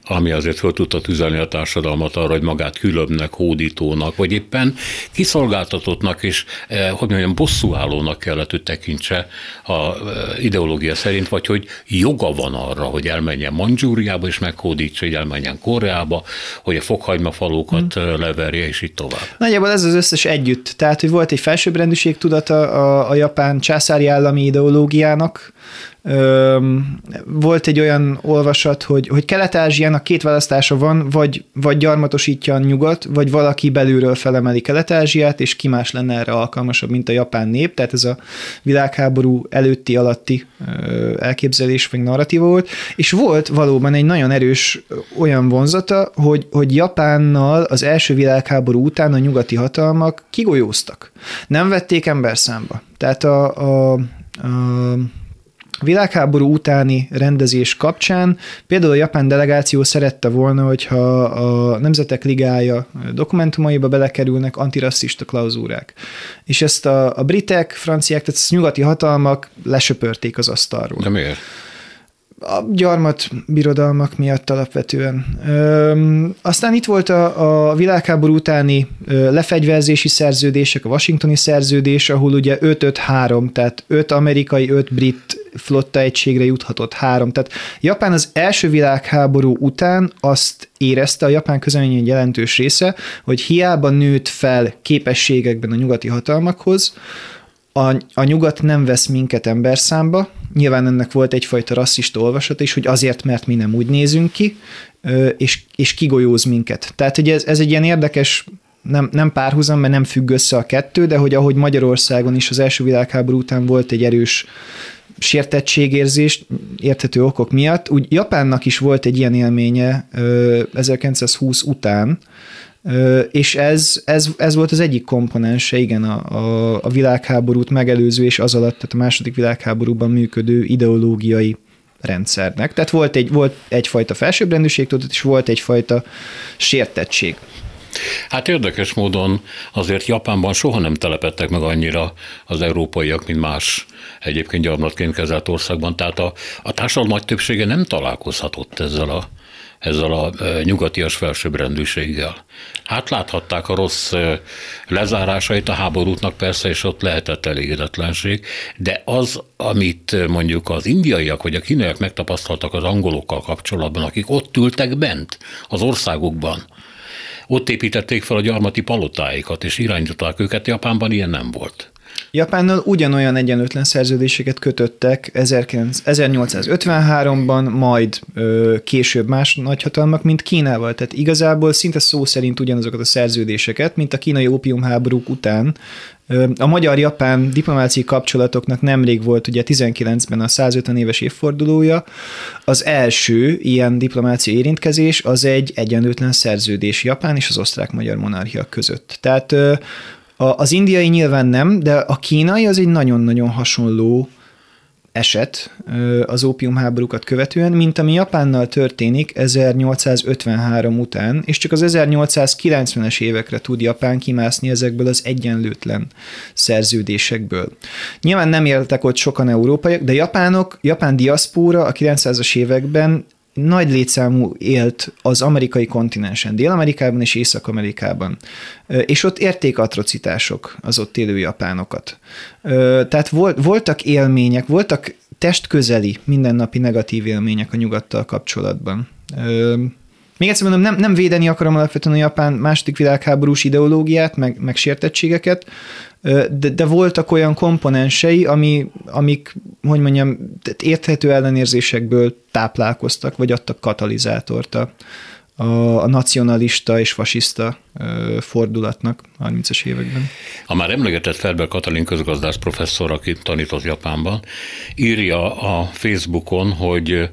ami azért fel tudta tüzelni a társadalmat arra, hogy magát különbnek, hódítónak, vagy éppen kiszolgáltatottnak és, eh, hogy mondjam, bosszúállónak kellett, hogy tekintse a eh, ideológia szerint, vagy hogy joga van arra, hogy elmenjen Mandzsúriába és meghódítsa, hogy elmenjen Koreába, hogy a fokhagymafalókat hmm. leverje, és így tovább. Nagyjából ez az összes együtt. Tehát, hogy volt egy felsőbbrendűség tudata a, a japán császári állami ideológiának, Volt egy olyan olvasat, hogy, hogy Kelet-Ázsiának két választása van, vagy, vagy gyarmatosítja a nyugat, vagy valaki belülről felemeli Kelet-Ázsiát, és ki más lenne erre alkalmasabb, mint a japán nép, tehát ez a világháború előtti alatti elképzelés vagy narratíva volt, és volt valóban egy nagyon erős olyan vonzata, hogy, hogy Japánnal az első világháború után a nyugati hatalmak kigolyóztak. Nem vették ember számba. Tehát a, a, a világháború utáni rendezés kapcsán például a japán delegáció szerette volna, hogyha a Nemzetek Ligája dokumentumaiba belekerülnek antirasszista klauzúrák. És ezt a, a britek, franciák, tehát a nyugati hatalmak lesöpörték az asztalról. De miért? A gyarmat birodalmak miatt alapvetően. Ö, aztán itt volt a, a világháború utáni ö, lefegyverzési szerződések, a washingtoni szerződés, ahol ugye 5-5-3, tehát 5 amerikai, 5 brit flotta egységre juthatott három. Tehát Japán az első világháború után azt érezte a japán közömény egy jelentős része, hogy hiába nőtt fel képességekben a nyugati hatalmakhoz, a, a nyugat nem vesz minket emberszámba, nyilván ennek volt egyfajta rasszista olvasat is, hogy azért, mert mi nem úgy nézünk ki, és, és kigolyóz minket. Tehát, hogy ez, ez egy ilyen érdekes nem, nem párhuzam, mert nem függ össze a kettő, de hogy ahogy Magyarországon is az első világháború után volt egy erős sértettségérzés érthető okok miatt, úgy Japánnak is volt egy ilyen élménye 1920 után, és ez, ez, ez volt az egyik komponense, igen, a, a, a világháborút megelőző és az alatt, tehát a második világháborúban működő ideológiai rendszernek. Tehát volt, egy, volt egyfajta felsőbbrendűség, és volt egyfajta sértettség. Hát érdekes módon azért Japánban soha nem telepettek meg annyira az európaiak, mint más egyébként gyarmatként kezelt országban. Tehát a, a társadalom nagy többsége nem találkozhatott ezzel a ezzel a nyugatias felsőbbrendűséggel. Hát láthatták a rossz lezárásait a háborútnak persze, és ott lehetett elégedetlenség, de az, amit mondjuk az indiaiak vagy a kínaiak megtapasztaltak az angolokkal kapcsolatban, akik ott ültek bent az országukban, ott építették fel a gyarmati palotáikat, és irányították őket, Japánban ilyen nem volt. Japánnal ugyanolyan egyenlőtlen szerződéseket kötöttek 1853-ban, majd ö, később más nagyhatalmak, mint Kínával. Tehát igazából szinte szó szerint ugyanazokat a szerződéseket, mint a kínai ópiumháborúk után. A magyar-japán diplomáciai kapcsolatoknak nemrég volt ugye 19-ben a 150 éves évfordulója. Az első ilyen diplomáciai érintkezés az egy egyenlőtlen szerződés Japán és az osztrák-magyar monarchia között. Tehát a, az indiai nyilván nem, de a kínai az egy nagyon-nagyon hasonló eset az ópiumháborúkat követően, mint ami Japánnal történik 1853 után, és csak az 1890-es évekre tud Japán kimászni ezekből az egyenlőtlen szerződésekből. Nyilván nem éltek ott sokan európaiak, de japánok, japán diaszpóra a 900-as években nagy létszámú élt az amerikai kontinensen, Dél-Amerikában és Észak-Amerikában, és ott érték atrocitások az ott élő japánokat. Tehát voltak élmények, voltak testközeli, mindennapi negatív élmények a nyugattal kapcsolatban. Még egyszer mondom, nem, nem védeni akarom alapvetően a japán második világháborús ideológiát, meg, meg sértettségeket, de, de voltak olyan komponensei, ami, amik, hogy mondjam, érthető ellenérzésekből táplálkoztak, vagy adtak katalizátort a, a, a nacionalista és fasiszta fordulatnak 30-as években. A már emlegetett Ferber Katalin közgazdász professzor, aki tanított Japánban, írja a Facebookon, hogy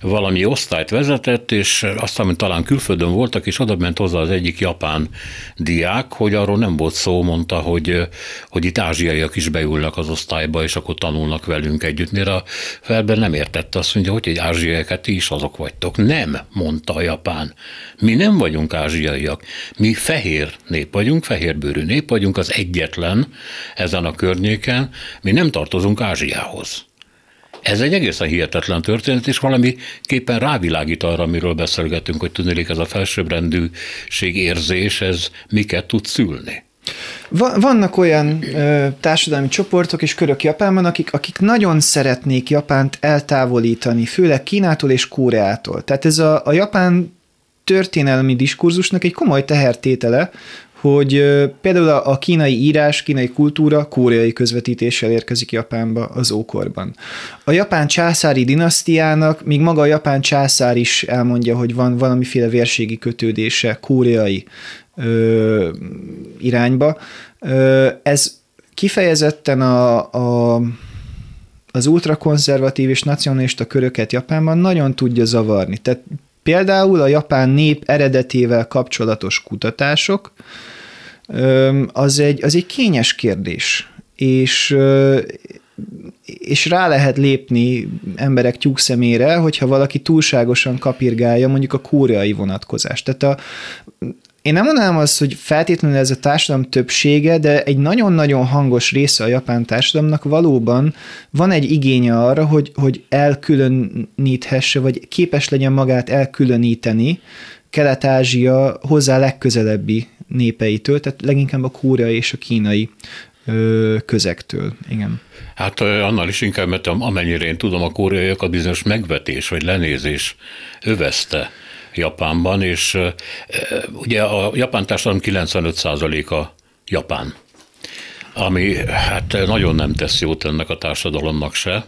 valami osztályt vezetett, és aztán talán külföldön voltak, és oda ment hozzá az egyik japán diák, hogy arról nem volt szó, mondta, hogy, hogy itt ázsiaiak is beülnek az osztályba, és akkor tanulnak velünk együtt. Mire a Ferber nem értette, azt mondja, hogy egy ázsiaiakat ti is azok vagytok. Nem, mondta a japán. Mi nem vagyunk ázsiaiak. Mi fehér nép vagyunk, fehérbőrű nép vagyunk, az egyetlen ezen a környéken, mi nem tartozunk Ázsiához. Ez egy egészen hihetetlen történet, és valamiképpen rávilágít arra, amiről beszélgetünk, hogy tudnék ez a felsőbbrendűség érzés, ez miket tud szülni. Vannak olyan ö, társadalmi csoportok és körök Japánban, akik, akik nagyon szeretnék Japánt eltávolítani, főleg Kínától és Koreától. Tehát ez a, a japán történelmi diskurzusnak egy komoly tehertétele, hogy például a kínai írás, kínai kultúra koreai közvetítéssel érkezik Japánba az ókorban. A japán császári dinasztiának, míg maga a japán császár is elmondja, hogy van valamiféle vérségi kötődése koreai ö, irányba, ö, ez kifejezetten a, a az ultrakonzervatív és nacionalista köröket Japánban nagyon tudja zavarni. Tehát például a japán nép eredetével kapcsolatos kutatások, az egy, az egy kényes kérdés, és, és rá lehet lépni emberek tyúk szemére, hogyha valaki túlságosan kapirgálja mondjuk a kóreai vonatkozást. Tehát a, én nem mondanám azt, hogy feltétlenül ez a társadalom többsége, de egy nagyon-nagyon hangos része a japán társadalomnak valóban van egy igénye arra, hogy, hogy elkülöníthesse, vagy képes legyen magát elkülöníteni Kelet-Ázsia hozzá legközelebbi népeitől, tehát leginkább a kóreai és a kínai közektől. Igen. Hát annál is inkább, mert amennyire én tudom, a a bizonyos megvetés vagy lenézés övezte Japánban, és ugye a japán társadalom 95%-a japán ami hát nagyon nem tesz jót ennek a társadalomnak se,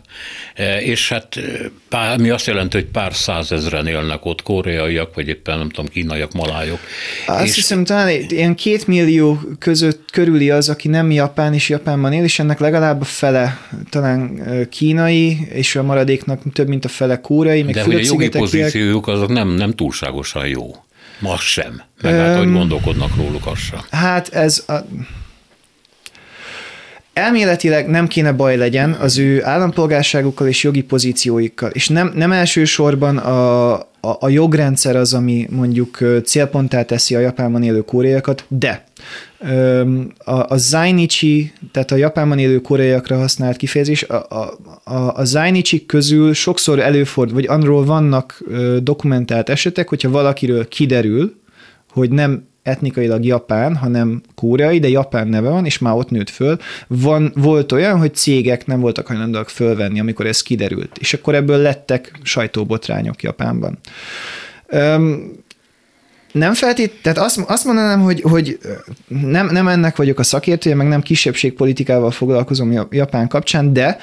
e, és hát pár, mi azt jelenti, hogy pár százezren élnek ott, koreaiak, vagy éppen nem tudom, kínaiak, malájok. Azt és... hiszem, talán ilyen két millió között körüli az, aki nem japán és Japánban él, és ennek legalább a fele talán kínai, és a maradéknak több, mint a fele koreai, még De hogy a jogi pozíciójuk azok nem, nem túlságosan jó. Ma sem. Meg hát, hogy gondolkodnak róluk, az sem. Hát ez... A elméletileg nem kéne baj legyen az ő állampolgárságukkal és jogi pozícióikkal, és nem, nem elsősorban a, a, a jogrendszer az, ami mondjuk célponttá teszi a Japánban élő koreaiakat, de a, a Zainichi, tehát a Japánban élő koreaiakra használt kifejezés, a, a, a, a Zainichi közül sokszor előfordul, vagy arról vannak dokumentált esetek, hogyha valakiről kiderül, hogy nem etnikailag japán, hanem koreai, de japán neve van, és már ott nőtt föl. Van, volt olyan, hogy cégek nem voltak hajlandóak fölvenni, amikor ez kiderült, és akkor ebből lettek sajtóbotrányok Japánban. Öm, nem feltét, tehát azt, azt mondanám, hogy, hogy nem, nem ennek vagyok a szakértője, meg nem kisebbségpolitikával foglalkozom Japán kapcsán, de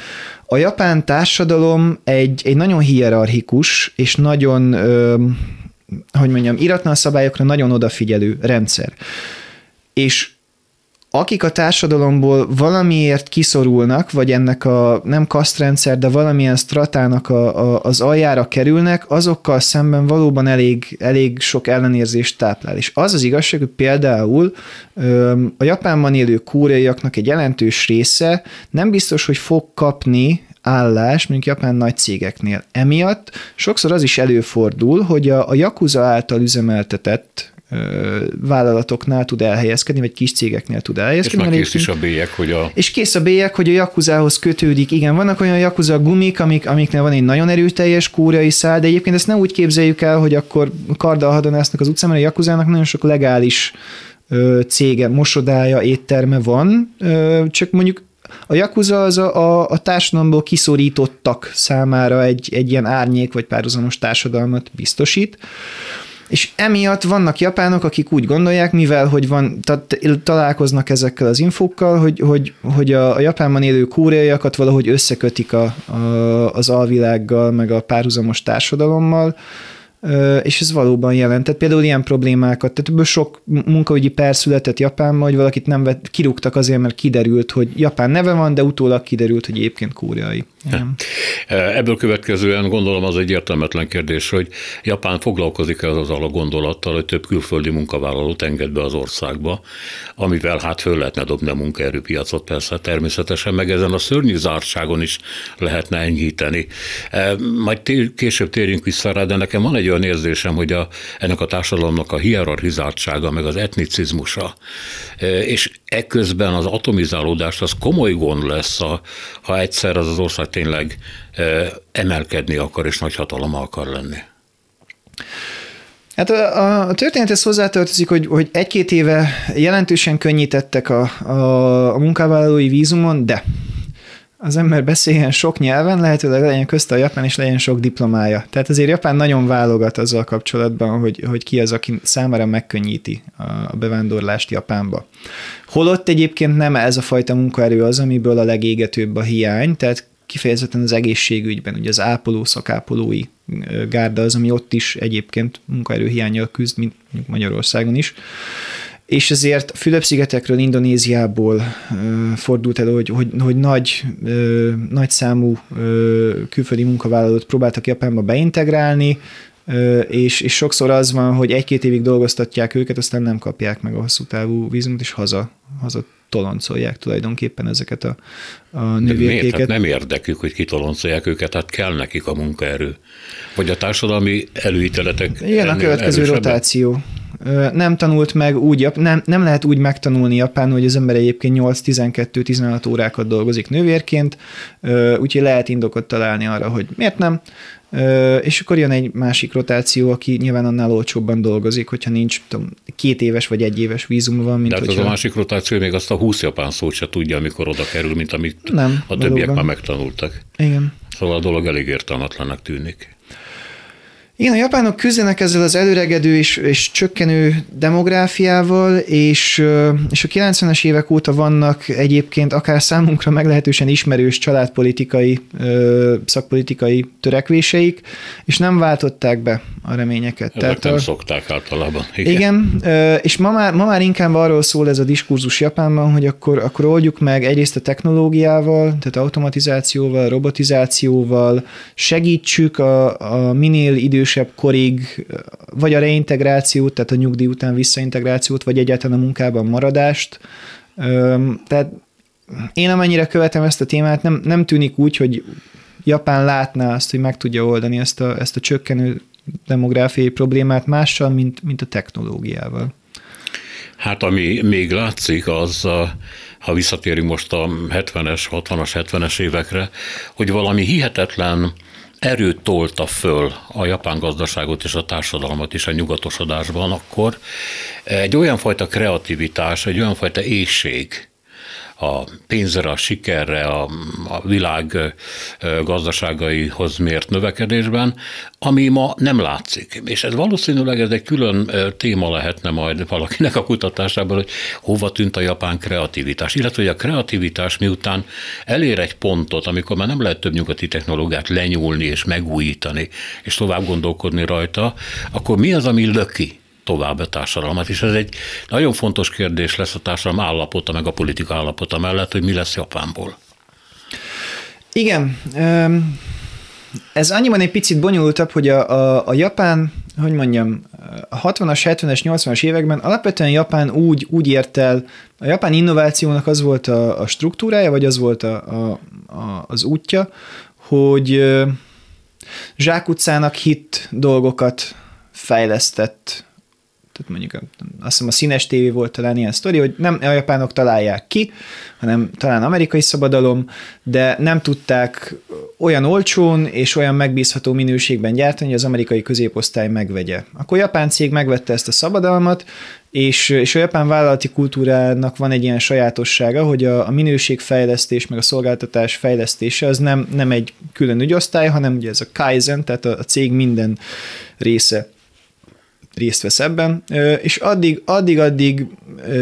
a japán társadalom egy, egy nagyon hierarchikus és nagyon öm, hogy mondjam, iratlan szabályokra nagyon odafigyelő rendszer. És akik a társadalomból valamiért kiszorulnak, vagy ennek a nem kasztrendszer, de valamilyen stratának a, a, az aljára kerülnek, azokkal szemben valóban elég, elég sok ellenérzést táplál. És az az igazság, hogy például a Japánban élő kóreaiaknak egy jelentős része nem biztos, hogy fog kapni állás, mondjuk japán nagy cégeknél. Emiatt sokszor az is előfordul, hogy a, a Yakuza által üzemeltetett vállalatoknál tud elhelyezkedni, vagy kis cégeknél tud elhelyezkedni. És már kész is a bélyek, hogy a... És kész a bélyek, hogy a Yakuzához kötődik. Igen, vannak olyan Yakuza gumik, amik, amiknél van egy nagyon erőteljes kúrai szál, de egyébként ezt nem úgy képzeljük el, hogy akkor karddal hadonásznak az utcán, mert a Yakuzának nagyon sok legális cége, mosodája, étterme van, csak mondjuk a Yakuza az a, a, a társadalomból kiszorítottak számára egy, egy ilyen árnyék vagy párhuzamos társadalmat biztosít. És emiatt vannak japánok, akik úgy gondolják, mivel hogy van, tehát találkoznak ezekkel az infókkal, hogy, hogy, hogy a, a Japánban élő kóreaiakat valahogy összekötik a, a, az alvilággal, meg a párhuzamos társadalommal, és ez valóban jelentett például ilyen problémákat. Tehát ebből sok munkaügyi per született Japánban, hogy valakit nem vett, kirúgtak azért, mert kiderült, hogy japán neve van, de utólag kiderült, hogy egyébként kóreai. Ebből következően gondolom az egy értelmetlen kérdés, hogy Japán foglalkozik ez azzal a gondolattal, hogy több külföldi munkavállalót enged be az országba, amivel hát föl lehetne dobni a munkaerőpiacot persze természetesen, meg ezen a szörnyű zártságon is lehetne enyhíteni. Majd később térjünk vissza rá, de nekem van egy olyan érzésem, hogy a, ennek a társadalomnak a hierarchizáltsága, meg az etnicizmusa, és ekközben az atomizálódás az komoly gond lesz, ha egyszer az az ország tényleg emelkedni akar és nagy hatalom akar lenni. Hát a, a történethez hozzátartozik, hogy, hogy egy-két éve jelentősen könnyítettek a, a, a munkavállalói vízumon, de az ember beszéljen sok nyelven, lehetőleg legyen közte a japán, és legyen sok diplomája. Tehát azért Japán nagyon válogat azzal kapcsolatban, hogy, hogy ki az, aki számára megkönnyíti a bevándorlást Japánba. Holott egyébként nem ez a fajta munkaerő az, amiből a legégetőbb a hiány, tehát kifejezetten az egészségügyben, ugye az ápoló, szakápolói gárda az, ami ott is egyébként munkaerőhiányjal küzd, mint Magyarországon is és ezért Fülöp-szigetekről, Indonéziából fordult elő, hogy, hogy, hogy nagy, nagy számú külföldi munkavállalót próbáltak Japánba beintegrálni, és, és sokszor az van, hogy egy-két évig dolgoztatják őket, aztán nem kapják meg a hosszú távú vízumot, és haza, haza toloncolják tulajdonképpen ezeket a, a növérkéket. Hát nem érdekük, hogy kitoloncolják őket, hát kell nekik a munkaerő. Vagy a társadalmi előítéletek. Igen, a következő erősebben. rotáció nem tanult meg úgy, nem, nem lehet úgy megtanulni japán, hogy az ember egyébként 8-12-16 órákat dolgozik nővérként, úgyhogy lehet indokot találni arra, hogy miért nem, és akkor jön egy másik rotáció, aki nyilván annál olcsóbban dolgozik, hogyha nincs tudom, két éves vagy egy éves vízum van. Mint De hát hogyha... az a másik rotáció még azt a 20 japán szót se tudja, amikor oda kerül, mint amit nem, a többiek valóban. már megtanultak. Igen. Szóval a dolog elég értelmetlennek tűnik. Igen, a japánok küzdenek ezzel az előregedő és, és csökkenő demográfiával, és, és a 90-es évek óta vannak egyébként akár számunkra meglehetősen ismerős családpolitikai, szakpolitikai törekvéseik, és nem váltották be a reményeket. Ezek Tehát nem a... szokták általában. Igen, Igen és ma már, ma már inkább arról szól ez a diskurzus Japánban, hogy akkor, akkor oldjuk meg egyrészt a technológiával, tehát automatizációval, robotizációval, segítsük a, a minél idős idősebb korig, vagy a reintegrációt, tehát a nyugdíj után visszaintegrációt, vagy egyáltalán a munkában maradást. Tehát én amennyire követem ezt a témát, nem, nem tűnik úgy, hogy Japán látná azt, hogy meg tudja oldani ezt a, ezt a csökkenő demográfiai problémát mással, mint, mint a technológiával. Hát ami még látszik, az, ha visszatérünk most a 70-es, 60-as, 70-es évekre, hogy valami hihetetlen erőt tolta föl a japán gazdaságot és a társadalmat is a nyugatosodásban, akkor egy olyan fajta kreativitás, egy olyan fajta éjség, a pénzre, a sikerre, a, a világ gazdaságaihoz mért növekedésben, ami ma nem látszik. És ez valószínűleg ez egy külön téma lehetne majd valakinek a kutatásában, hogy hova tűnt a japán kreativitás. Illetve, hogy a kreativitás miután elér egy pontot, amikor már nem lehet több nyugati technológiát lenyúlni és megújítani, és tovább gondolkodni rajta, akkor mi az, ami löki tovább a társadalmat, és ez egy nagyon fontos kérdés lesz a társadalom állapota, meg a politika állapota mellett, hogy mi lesz Japánból. Igen, ez annyiban egy picit bonyolultabb, hogy a, a, a Japán, hogy mondjam, a 60-as, 70-es, 80-as években alapvetően Japán úgy, úgy ért el, a japán innovációnak az volt a, a struktúrája, vagy az volt a, a, a, az útja, hogy zsákutcának hit dolgokat fejlesztett tehát mondjuk azt hiszem a színes tévé volt talán ilyen sztori, hogy nem a japánok találják ki, hanem talán amerikai szabadalom, de nem tudták olyan olcsón és olyan megbízható minőségben gyártani, hogy az amerikai középosztály megvegye. Akkor japán cég megvette ezt a szabadalmat, és, és a japán vállalati kultúrának van egy ilyen sajátossága, hogy a, a minőségfejlesztés, meg a szolgáltatás fejlesztése az nem, nem egy külön ügyosztály, hanem ugye ez a Kaizen, tehát a, a cég minden része részt vesz ebben, és addig, addig, addig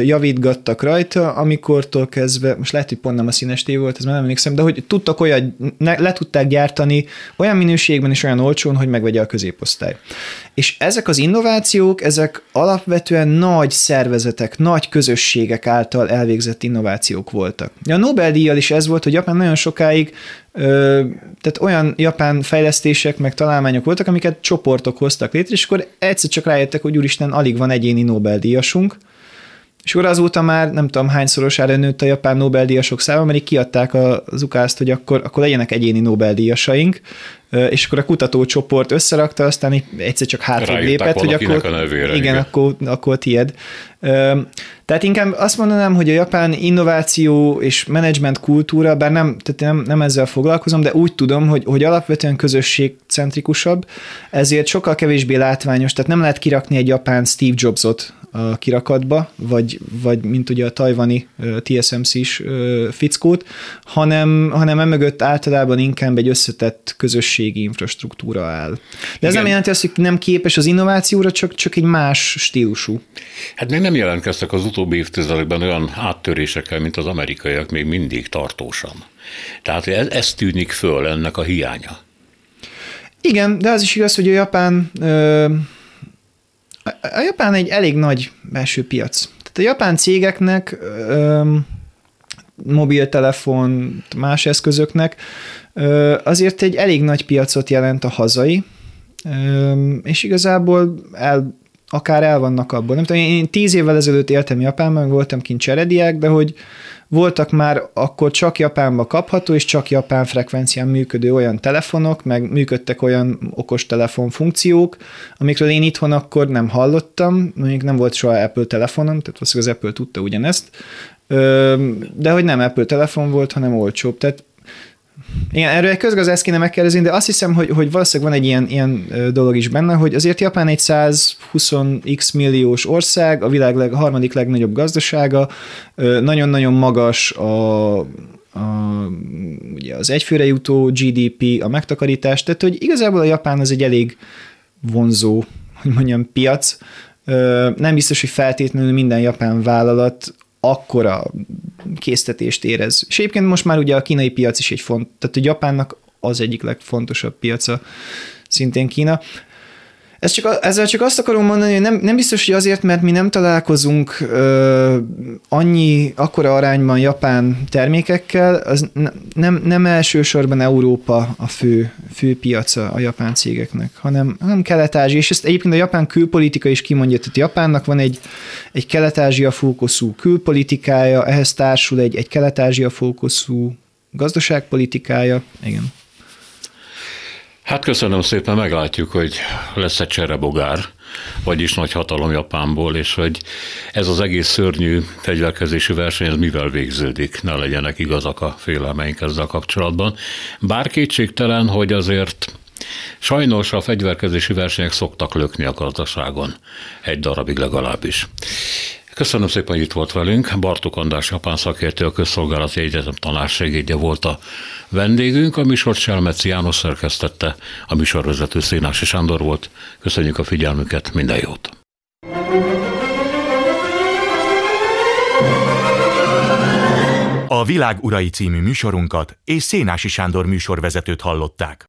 javítgattak rajta, amikortól kezdve, most lehet, hogy pont nem a színes tévé volt, ez már nem emlékszem, de hogy tudtak olyan, le tudták gyártani olyan minőségben és olyan olcsón, hogy megvegye a középosztály. És ezek az innovációk, ezek alapvetően nagy szervezetek, nagy közösségek által elvégzett innovációk voltak. A Nobel-díjjal is ez volt, hogy Japán nagyon sokáig tehát olyan japán fejlesztések, meg találmányok voltak, amiket csoportok hoztak létre, és akkor egyszer csak rájöttek, hogy úristen, alig van egyéni Nobel-díjasunk, és akkor azóta már nem tudom hányszorosára nőtt a japán Nobel-díjasok száma, mert így kiadták az ukázt, hogy akkor, akkor legyenek egyéni Nobel-díjasaink, és akkor a kutatócsoport összerakta, aztán egyszer csak hátrébb lépett, hogy akkor, a nevére, igen, akkor, akkor tied. Tehát inkább azt mondanám, hogy a japán innováció és menedzsment kultúra, bár nem, tehát nem, nem ezzel foglalkozom, de úgy tudom, hogy, hogy alapvetően közösségcentrikusabb, ezért sokkal kevésbé látványos, tehát nem lehet kirakni egy japán Steve Jobsot a kirakatba, vagy, vagy mint ugye a tajvani TSMC-s fickót, hanem, hanem emögött általában inkább egy összetett közösségi infrastruktúra áll. De ez Igen. nem jelenti azt, hogy nem képes az innovációra, csak, csak egy más stílusú. Hát még nem jelentkeztek az utóbbi évtizedekben olyan áttörésekkel, mint az amerikaiak még mindig tartósan. Tehát ez, ez tűnik föl ennek a hiánya. Igen, de az is igaz, hogy a Japán ö, a Japán egy elég nagy belső piac. Tehát a japán cégeknek ö, mobiltelefon, más eszközöknek ö, azért egy elég nagy piacot jelent a hazai, ö, és igazából el, akár el vannak abból. Nem tudom, én tíz évvel ezelőtt éltem Japánban, voltam kint cserediák, de hogy voltak már akkor csak Japánba kapható és csak japán frekvencián működő olyan telefonok, meg működtek olyan okostelefon funkciók, amikről én itthon akkor nem hallottam, mondjuk nem volt soha Apple telefonom, tehát valószínűleg az Apple tudta ugyanezt, de hogy nem Apple telefon volt, hanem olcsóbb. Tehát igen, erről egy közgazdász kéne megkérdezni, de azt hiszem, hogy, hogy valószínűleg van egy ilyen, ilyen dolog is benne, hogy azért Japán egy 120x milliós ország, a világ leg, a harmadik legnagyobb gazdasága, nagyon-nagyon magas a, a, ugye az egyfőre jutó GDP, a megtakarítás, tehát hogy igazából a Japán az egy elég vonzó, hogy mondjam, piac. Nem biztos, hogy feltétlenül minden japán vállalat akkora késztetést érez. És egyébként most már ugye a kínai piac is egy font, tehát a Japánnak az egyik legfontosabb piaca szintén Kína. Ez csak, ezzel csak azt akarom mondani, hogy nem, nem biztos, hogy azért, mert mi nem találkozunk ö, annyi, akkora arányban japán termékekkel, az nem, nem elsősorban Európa a fő, fő piaca a japán cégeknek, hanem, hanem Kelet-Ázsia, és ezt egyébként a japán külpolitika is kimondja, tehát Japánnak van egy, egy Kelet-Ázsia fókuszú külpolitikája, ehhez társul egy, egy Kelet-Ázsia fókuszú gazdaságpolitikája, igen. Hát köszönöm szépen, meglátjuk, hogy lesz egy cserebogár, vagyis nagy hatalom Japánból, és hogy ez az egész szörnyű fegyverkezési verseny, ez mivel végződik, ne legyenek igazak a félelmeink ezzel kapcsolatban. Bár kétségtelen, hogy azért Sajnos a fegyverkezési versenyek szoktak lökni a gazdaságon, egy darabig legalábbis. Köszönöm szépen, hogy itt volt velünk. Bartók András japán szakértő, a Közszolgálati Egyetem tanársegédje volt a vendégünk. A műsor Selmeci János szerkesztette, a műsorvezető Szénási Sándor volt. Köszönjük a figyelmüket, minden jót! A Világ Urai című műsorunkat és Szénási Sándor műsorvezetőt hallották.